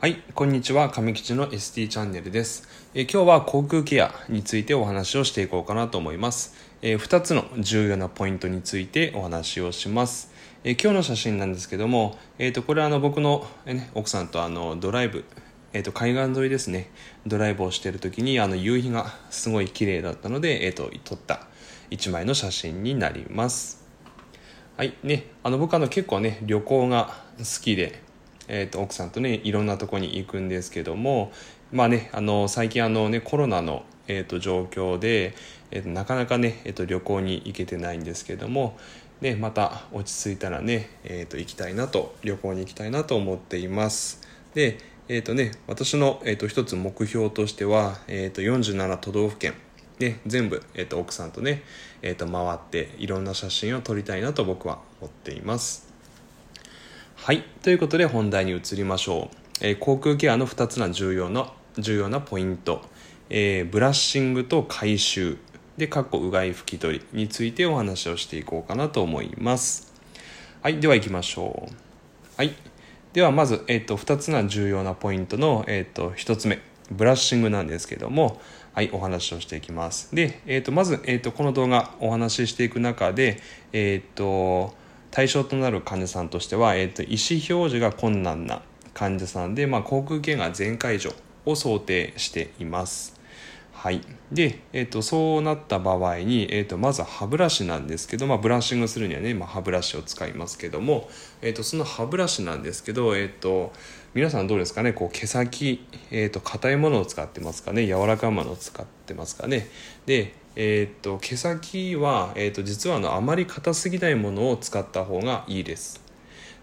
はい、こんにちは。上吉の ST チャンネルです。え今日は航空ケアについてお話をしていこうかなと思います。え2つの重要なポイントについてお話をします。え今日の写真なんですけども、えー、とこれはあの僕の、ね、奥さんとあのドライブ、えー、と海岸沿いですね、ドライブをしている時にあの夕日がすごい綺麗だったので、えー、と撮った1枚の写真になります。はいね、あの僕あの結構ね旅行が好きで、えー、と奥さんとねいろんなとこに行くんですけどもまあねあの最近あのねコロナの、えー、と状況で、えー、となかなかね、えー、と旅行に行けてないんですけどもねまた落ち着いたらね、えー、と行きたいなと旅行に行きたいなと思っています。でえーとね、私の、えー、と一つ目標としては、えー、と47都道府県で全部、えー、と奥さんとね、えー、と回っていろんな写真を撮りたいなと僕は思っています。はい。ということで本題に移りましょう、えー航空ケアの2つの重要な重要なポイント、えーブラッシングと回収。でかっこうがい拭き取りについてお話をしていこうかなと思います。はい。では行きましょう。はい。ではまず、えー、と2つの重要なポイントの、えー、と1つ目。ブラッシングなんですけども。はい。お話をしていきます。で、えー、とまず、えー、とこの動画お話ししていく中でえっ、と対象となる患者さんとしては、えー、と意思表示が困難な患者さんで、まあ、口腔ケが全解除を想定しています。はい、で、えー、とそうなった場合に、えー、とまず歯ブラシなんですけど、まあ、ブラッシングするにはね、ま、歯ブラシを使いますけども、えー、とその歯ブラシなんですけど、えー、と皆さんどうですかねこう毛先、えー、と硬いものを使ってますかね柔らかいものを使ってますかね。で、えー、と毛先は、えー、と実はあのあまり硬すぎないものを使った方がいいです。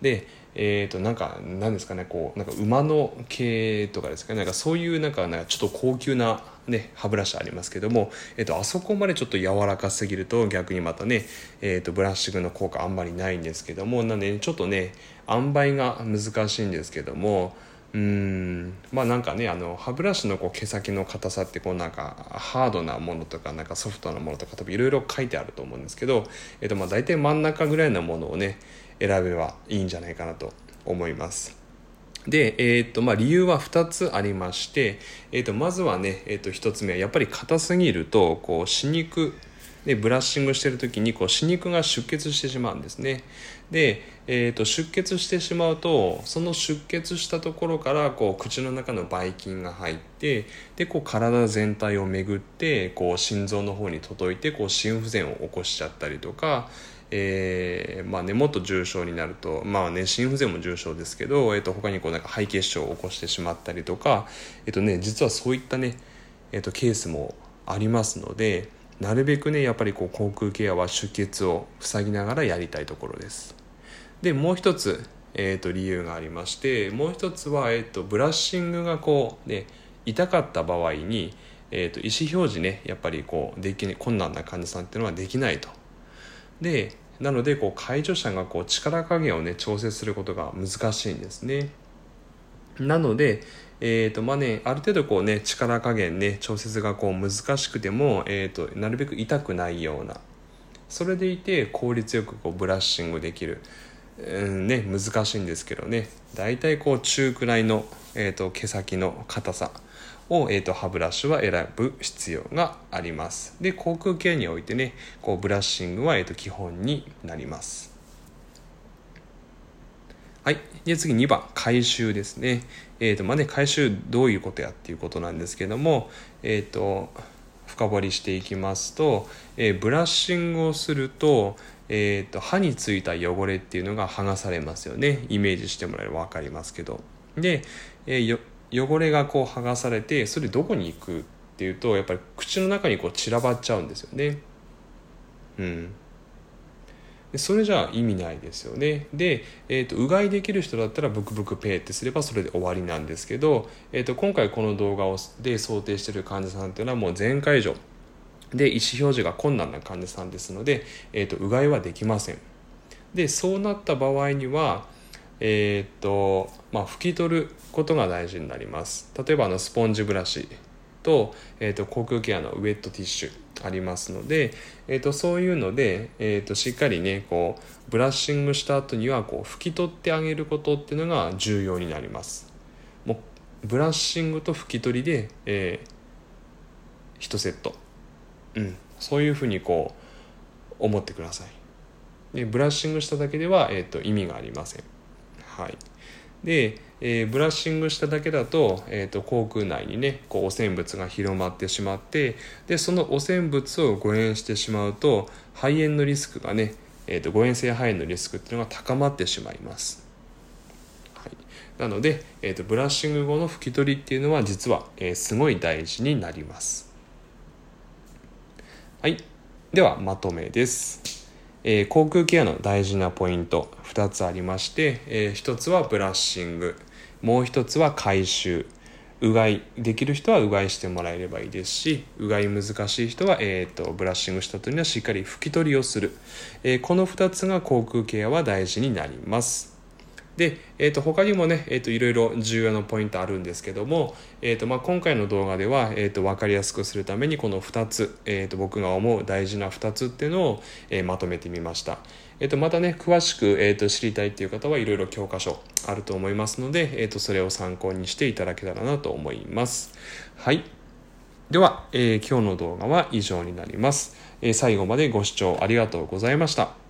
でえー、となんかなんですかねこうなんか馬の毛とかですかねなんかそういうなんかなんかちょっと高級な、ね、歯ブラシありますけども、えー、とあそこまでちょっと柔らかすぎると逆にまたね、えー、とブラッシングの効果あんまりないんですけどもなんで、ね、ちょっとね塩梅が難しいんですけどもうんまあなんかねあの歯ブラシのこう毛先の硬さってこうなんかハードなものとかなんかソフトなものとか多分いろいろ書いてあると思うんですけど、えー、とまあ大体真ん中ぐらいのものをね選べばいいんじゃないかなと思います。で、えーとまあ、理由は2つありまして、えー、とまずはね、えー、と1つ目はやっぱり硬すぎるとこう歯肉でブラッシングしてる時にこう歯肉が出血してしまうんですね。で、えー、と出血してしまうとその出血したところからこう口の中のばい菌が入ってでこう体全体を巡ってこう心臓の方に届いてこう心不全を起こしちゃったりとかえーまあね、もっと重症になると、まあね、心不全も重症ですけど、えー、と他にこうなんか肺血症を起こしてしまったりとか、えーとね、実はそういったね、えー、とケースもありますのでなるべくねやっぱりこう口腔ケアは出血を塞ぎながらやりたいところです。でもう一つ、えー、と理由がありましてもう一つは、えー、とブラッシングがこう、ね、痛かった場合に、えー、と意思表示ねやっぱりこうでき、ね、困難な患者さんっていうのはできないと。でなのでこう介助者がこう力加減をね調整することが難しいんですね。なので、えーとまあね、ある程度こう、ね、力加減ね調節がこう難しくても、えーと、なるべく痛くないような。それでいて効率よくこうブラッシングできる、うんね、難しいんですけどね。大体こう中くらいの、えーと、毛先の硬さを、えーと、歯ブラシは選ぶ必要があります。で口腔ケアにおいてねこうブラッシングは、えー、と基本になります。はい。で、次2番、回収ですね。えっ、ー、と、まあね、回収どういうことやっていうことなんですけども、えっ、ー、と、深掘りしていきますと、えー、ブラッシングをすると、えっ、と、歯についた汚れっていうのが剥がされますよね。イメージしてもらえれば分かりますけど。で、え汚れがこう剥がされて、それどこに行くっていうと、やっぱり口の中にこう散らばっちゃうんですよね。うん。それじゃ意味ないですよね。で、えーと、うがいできる人だったらブクブクペーってすればそれで終わりなんですけど、えーと、今回この動画をで想定している患者さんっていうのはもう全解除で意思表示が困難な患者さんですので、えーと、うがいはできません。でそうなった場合にはえーとまあ、拭き取ることが大事になります。例えばあのスポンジブラシ。と,、えー、と口腔ケアのウェットティッシュありますので、えー、とそういうので、えー、としっかりねこうブラッシングした後にはこう拭き取ってあげることっていうのが重要になります。もうブラッシングと拭き取りで、えー、1セット、うん、そういうふうにこう思ってください。でブラッシングしただけでは、えーと、意味がありません。はい。で、えー、ブラッシングしただけだと,、えーと、口腔内にねこう汚染物が広まってしまってでその汚染物を誤嚥してしまうと肺炎のリスクがね、えーと、誤嚥性肺炎のリスクっていうのが高まってしまいます、はい、なので、えー、とブラッシング後の拭き取りっていうのは実は、えー、すごい大事になります。はい。ではまとめです。えー、口腔ケアの大事なポイント2つありまして、えー、1つはブラッシングもう1つは回収。うがいできる人はうがいしてもらえればいいですしうがい難しい人は、えーと、ブラッシングした時にはしっかり拭き取りをする、えー、この2つが口腔ケアは大事になります。で、えー、と他にもね、えー、といろいろ重要なポイントあるんですけども、えーとまあ、今回の動画では、えー、と分かりやすくするためにこの2つ、えー、と僕が思う大事な2つっていうのを、えー、まとめてみました。えー、とまたね詳しく、えー、と知りたいっていう方はいろいろ教科書あると思いますので、えー、とそれを参考にしていただけたらなと思います。はいでは、えー、今日の動画は以上になります、えー、最後までご視聴ありがとうございました。